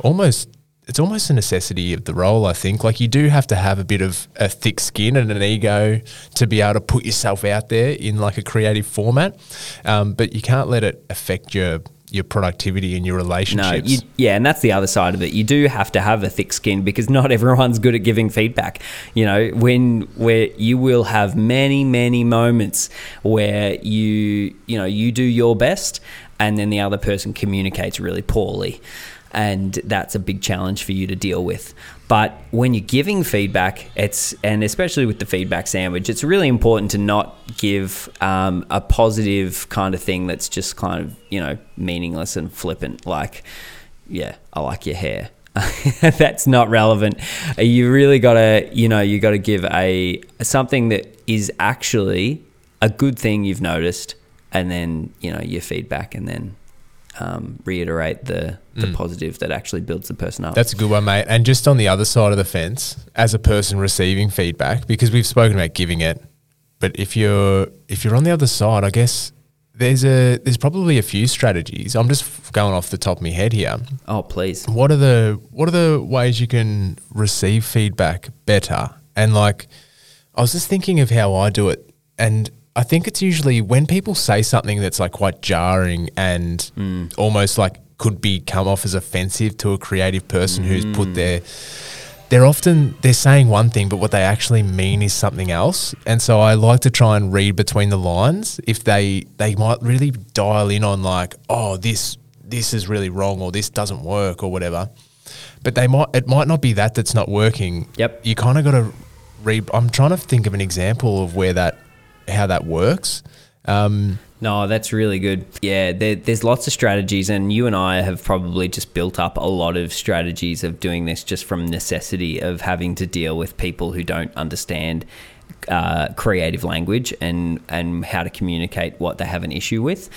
Speaker 2: almost it's almost a necessity of the role i think like you do have to have a bit of a thick skin and an ego to be able to put yourself out there in like a creative format um, but you can't let it affect your your productivity and your relationships.
Speaker 1: No, you, yeah, and that's the other side of it. You do have to have a thick skin because not everyone's good at giving feedback. You know, when where you will have many many moments where you you know you do your best and then the other person communicates really poorly and that's a big challenge for you to deal with. But when you're giving feedback, it's and especially with the feedback sandwich, it's really important to not give um, a positive kind of thing that's just kind of you know meaningless and flippant. Like, yeah, I like your hair. that's not relevant. You really got to, you know, you got to give a something that is actually a good thing you've noticed, and then you know your feedback, and then um, reiterate the the mm. positive that actually builds the person up.
Speaker 2: That's a good one, mate. And just on the other side of the fence, as a person receiving feedback, because we've spoken about giving it, but if you're if you're on the other side, I guess there's a there's probably a few strategies. I'm just going off the top of my head here.
Speaker 1: Oh, please.
Speaker 2: What are the what are the ways you can receive feedback better? And like, I was just thinking of how I do it, and I think it's usually when people say something that's like quite jarring and mm. almost like could be come off as offensive to a creative person mm. who's put mm. their they're often they're saying one thing but what they actually mean is something else and so i like to try and read between the lines if they they might really dial in on like oh this this is really wrong or this doesn't work or whatever but they might it might not be that that's not working
Speaker 1: yep
Speaker 2: you kind of got to read i'm trying to think of an example of where that how that works. Um,
Speaker 1: no, that's really good. Yeah, there, there's lots of strategies, and you and I have probably just built up a lot of strategies of doing this just from necessity of having to deal with people who don't understand uh, creative language and and how to communicate what they have an issue with.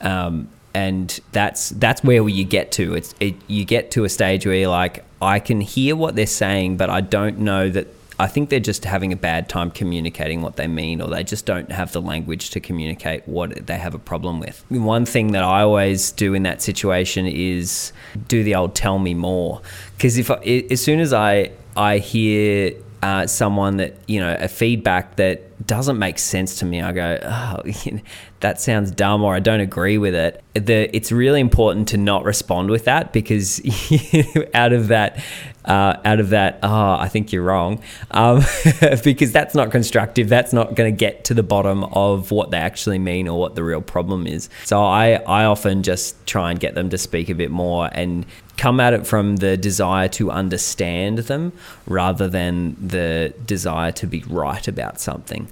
Speaker 1: Um, and that's that's where you get to. It's it, you get to a stage where you're like, I can hear what they're saying, but I don't know that. I think they're just having a bad time communicating what they mean, or they just don't have the language to communicate what they have a problem with. One thing that I always do in that situation is do the old "tell me more," because if I, as soon as I I hear uh, someone that you know a feedback that doesn't make sense to me, I go, oh, that sounds dumb, or I don't agree with it. The, it's really important to not respond with that because out of that, uh, out of that, oh, I think you're wrong, um, because that's not constructive. That's not going to get to the bottom of what they actually mean or what the real problem is. So I, I often just try and get them to speak a bit more and come at it from the desire to understand them rather than the desire to be right about something.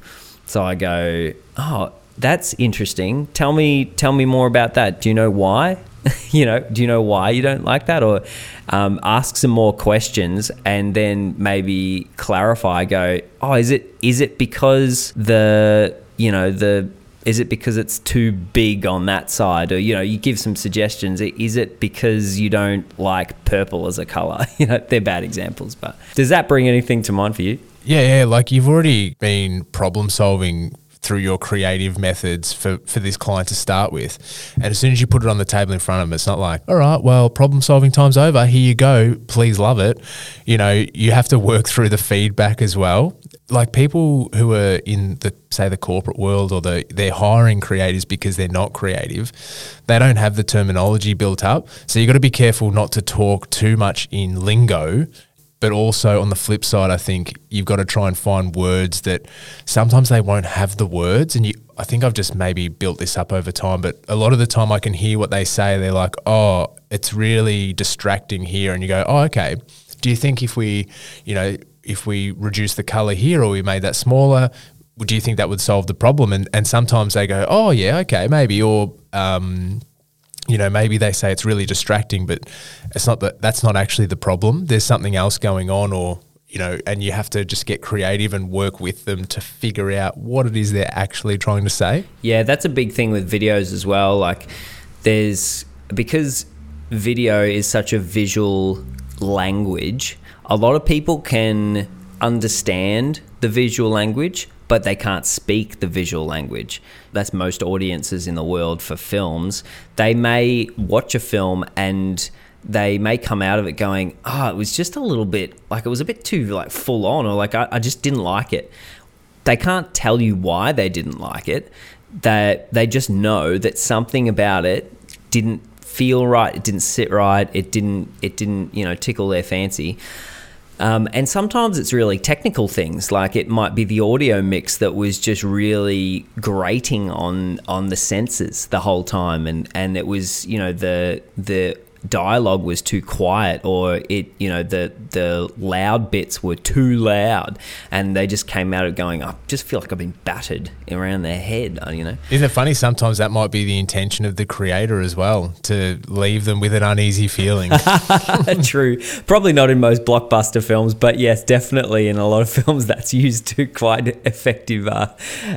Speaker 1: So I go, "Oh, that's interesting. Tell me tell me more about that. Do you know why?" you know, do you know why you don't like that? Or um, ask some more questions and then maybe clarify. Go, oh, is it is it because the you know the is it because it's too big on that side or you know you give some suggestions is it because you don't like purple as a color you know they're bad examples but does that bring anything to mind for you
Speaker 2: yeah yeah like you've already been problem solving through your creative methods for, for this client to start with. And as soon as you put it on the table in front of them, it's not like, all right, well, problem solving time's over. Here you go. Please love it. You know, you have to work through the feedback as well. Like people who are in the say the corporate world or the they're hiring creators because they're not creative, they don't have the terminology built up. So you've got to be careful not to talk too much in lingo but also on the flip side, I think you've got to try and find words that sometimes they won't have the words. And you, I think I've just maybe built this up over time, but a lot of the time I can hear what they say. They're like, oh, it's really distracting here. And you go, oh, okay. Do you think if we, you know, if we reduce the color here or we made that smaller, do you think that would solve the problem? And and sometimes they go, oh yeah, okay, maybe, or um, you know, maybe they say it's really distracting, but it's not that that's not actually the problem. There's something else going on, or you know, and you have to just get creative and work with them to figure out what it is they're actually trying to say.
Speaker 1: Yeah, that's a big thing with videos as well. Like, there's because video is such a visual language, a lot of people can understand the visual language, but they can't speak the visual language. That's most audiences in the world for films. They may watch a film and they may come out of it going, oh, it was just a little bit like it was a bit too like full on, or like I, I just didn't like it. They can't tell you why they didn't like it. That they just know that something about it didn't feel right. It didn't sit right. It didn't. It didn't. You know, tickle their fancy. Um, and sometimes it's really technical things, like it might be the audio mix that was just really grating on on the senses the whole time, and and it was you know the the dialogue was too quiet or it you know the the loud bits were too loud and they just came out of going I just feel like I've been battered around their head uh, you know?
Speaker 2: Isn't it funny? Sometimes that might be the intention of the creator as well to leave them with an uneasy feeling.
Speaker 1: True. Probably not in most blockbuster films but yes definitely in a lot of films that's used to quite effective uh,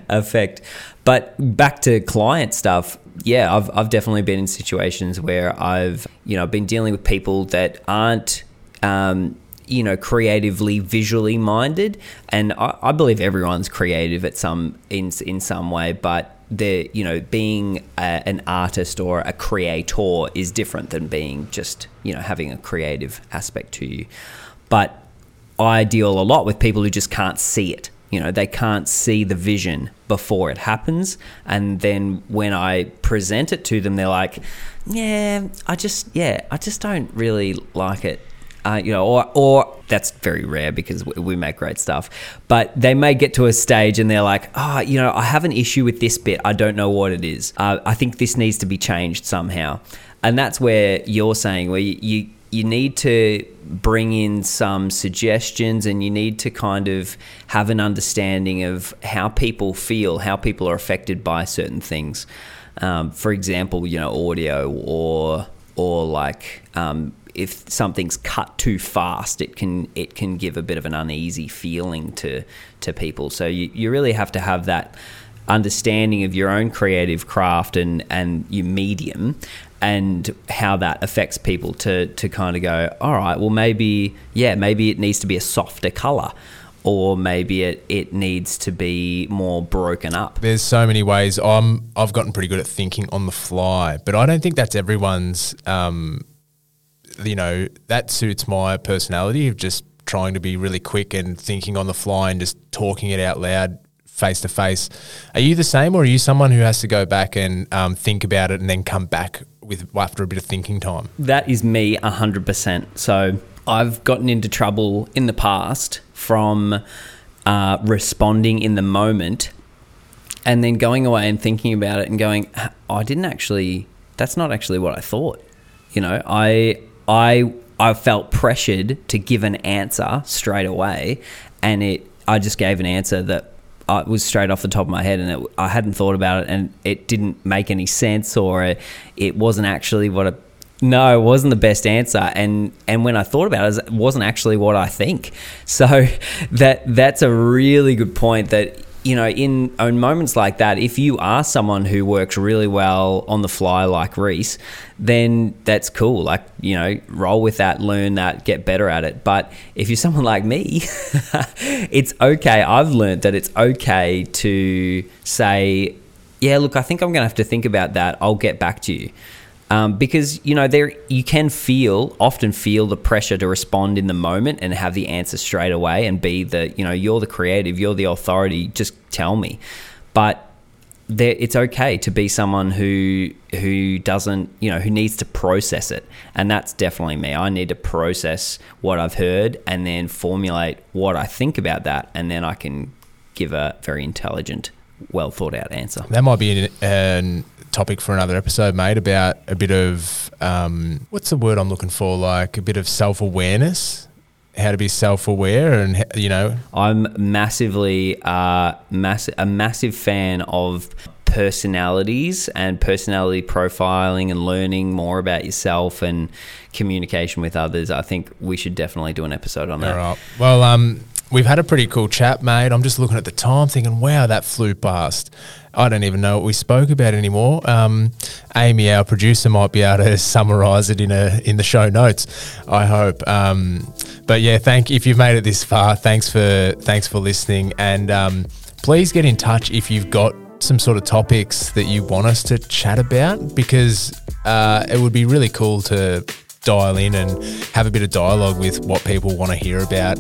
Speaker 1: effect but back to client stuff yeah, I've I've definitely been in situations where I've you know been dealing with people that aren't. Um, you know, creatively, visually minded, and I, I believe everyone's creative at some in in some way. But the you know being a, an artist or a creator is different than being just you know having a creative aspect to you. But I deal a lot with people who just can't see it you know they can't see the vision before it happens and then when i present it to them they're like yeah i just yeah i just don't really like it uh, you know, or or that's very rare because we make great stuff. But they may get to a stage and they're like, oh, you know, I have an issue with this bit. I don't know what it is. Uh, I think this needs to be changed somehow. And that's where you're saying where you, you you need to bring in some suggestions and you need to kind of have an understanding of how people feel, how people are affected by certain things. Um, for example, you know, audio or or like um, if something's cut too fast, it can it can give a bit of an uneasy feeling to to people. So you, you really have to have that understanding of your own creative craft and and your medium and how that affects people to to kind of go all right well maybe yeah maybe it needs to be a softer color or maybe it, it needs to be more broken up.
Speaker 2: There's so many ways. I'm I've gotten pretty good at thinking on the fly, but I don't think that's everyone's. Um, you know, that suits my personality of just trying to be really quick and thinking on the fly and just talking it out loud face to face. Are you the same, or are you someone who has to go back and um, think about it and then come back with after a bit of thinking time?
Speaker 1: That is me hundred percent. So I've gotten into trouble in the past from uh, responding in the moment and then going away and thinking about it and going, I didn't actually, that's not actually what I thought. You know, I, I, I felt pressured to give an answer straight away and it, I just gave an answer that uh, was straight off the top of my head and it, I hadn't thought about it and it didn't make any sense or it, it wasn't actually what I no, it wasn't the best answer, and and when I thought about it, it wasn't actually what I think. So that that's a really good point. That you know, in, in moments like that, if you are someone who works really well on the fly like Reece, then that's cool. Like, you know, roll with that, learn that, get better at it. But if you're someone like me, it's okay. I've learned that it's okay to say, yeah, look, I think I'm going to have to think about that. I'll get back to you um, because you know there you can feel often feel the pressure to respond in the moment and have the answer straight away and be the you know you're the creative you're the authority just tell me. But there, it's okay to be someone who who doesn't you know who needs to process it. And that's definitely me. I need to process what i've heard and then formulate what i think about that. And then i can give a very intelligent well thought out answer.
Speaker 2: That might be an, an topic for another episode, mate, about a bit of um, what's the word I'm looking for? Like a bit of self awareness, how to be self aware, and you know.
Speaker 1: I'm massively uh, mass- a massive fan of personalities and personality profiling and learning more about yourself and communication with others. I think we should definitely do an episode on that.
Speaker 2: All right. Well, um, we've had a pretty cool chat, mate. I'm just looking at the time, thinking, wow, that flew past. I don't even know what we spoke about anymore. Um, Amy, our producer, might be able to summarise it in a in the show notes. I hope. Um, but yeah, thank if you've made it this far. Thanks for thanks for listening, and um, please get in touch if you've got some sort of topics that you want us to chat about because uh, it would be really cool to dial in and have a bit of dialogue with what people want to hear about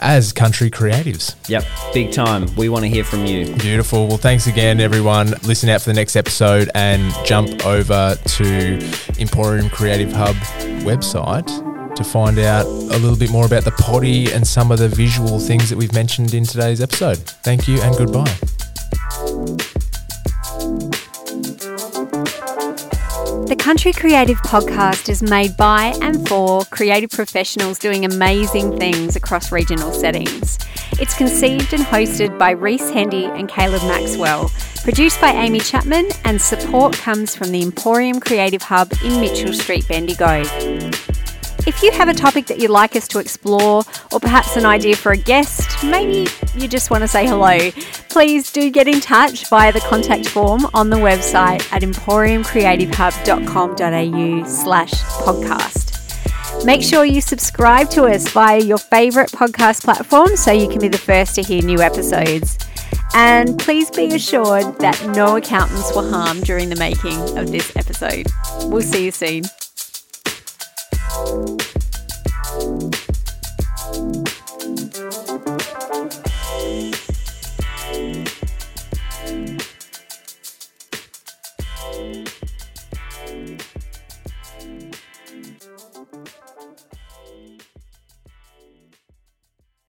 Speaker 2: as country creatives.
Speaker 1: Yep, big time. We want to hear from you.
Speaker 2: Beautiful. Well, thanks again, everyone. Listen out for the next episode and jump over to Emporium Creative Hub website to find out a little bit more about the potty and some of the visual things that we've mentioned in today's episode. Thank you and goodbye.
Speaker 3: The Country Creative Podcast is made by and for creative professionals doing amazing things across regional settings. It's conceived and hosted by Reece Hendy and Caleb Maxwell, produced by Amy Chapman, and support comes from the Emporium Creative Hub in Mitchell Street, Bendigo. If you have a topic that you'd like us to explore, or perhaps an idea for a guest, maybe you just want to say hello, please do get in touch via the contact form on the website at emporiumcreativehub.com.au slash podcast. Make sure you subscribe to us via your favourite podcast platform so you can be the first to hear new episodes. And please be assured that no accountants were harmed during the making of this episode. We'll see you soon you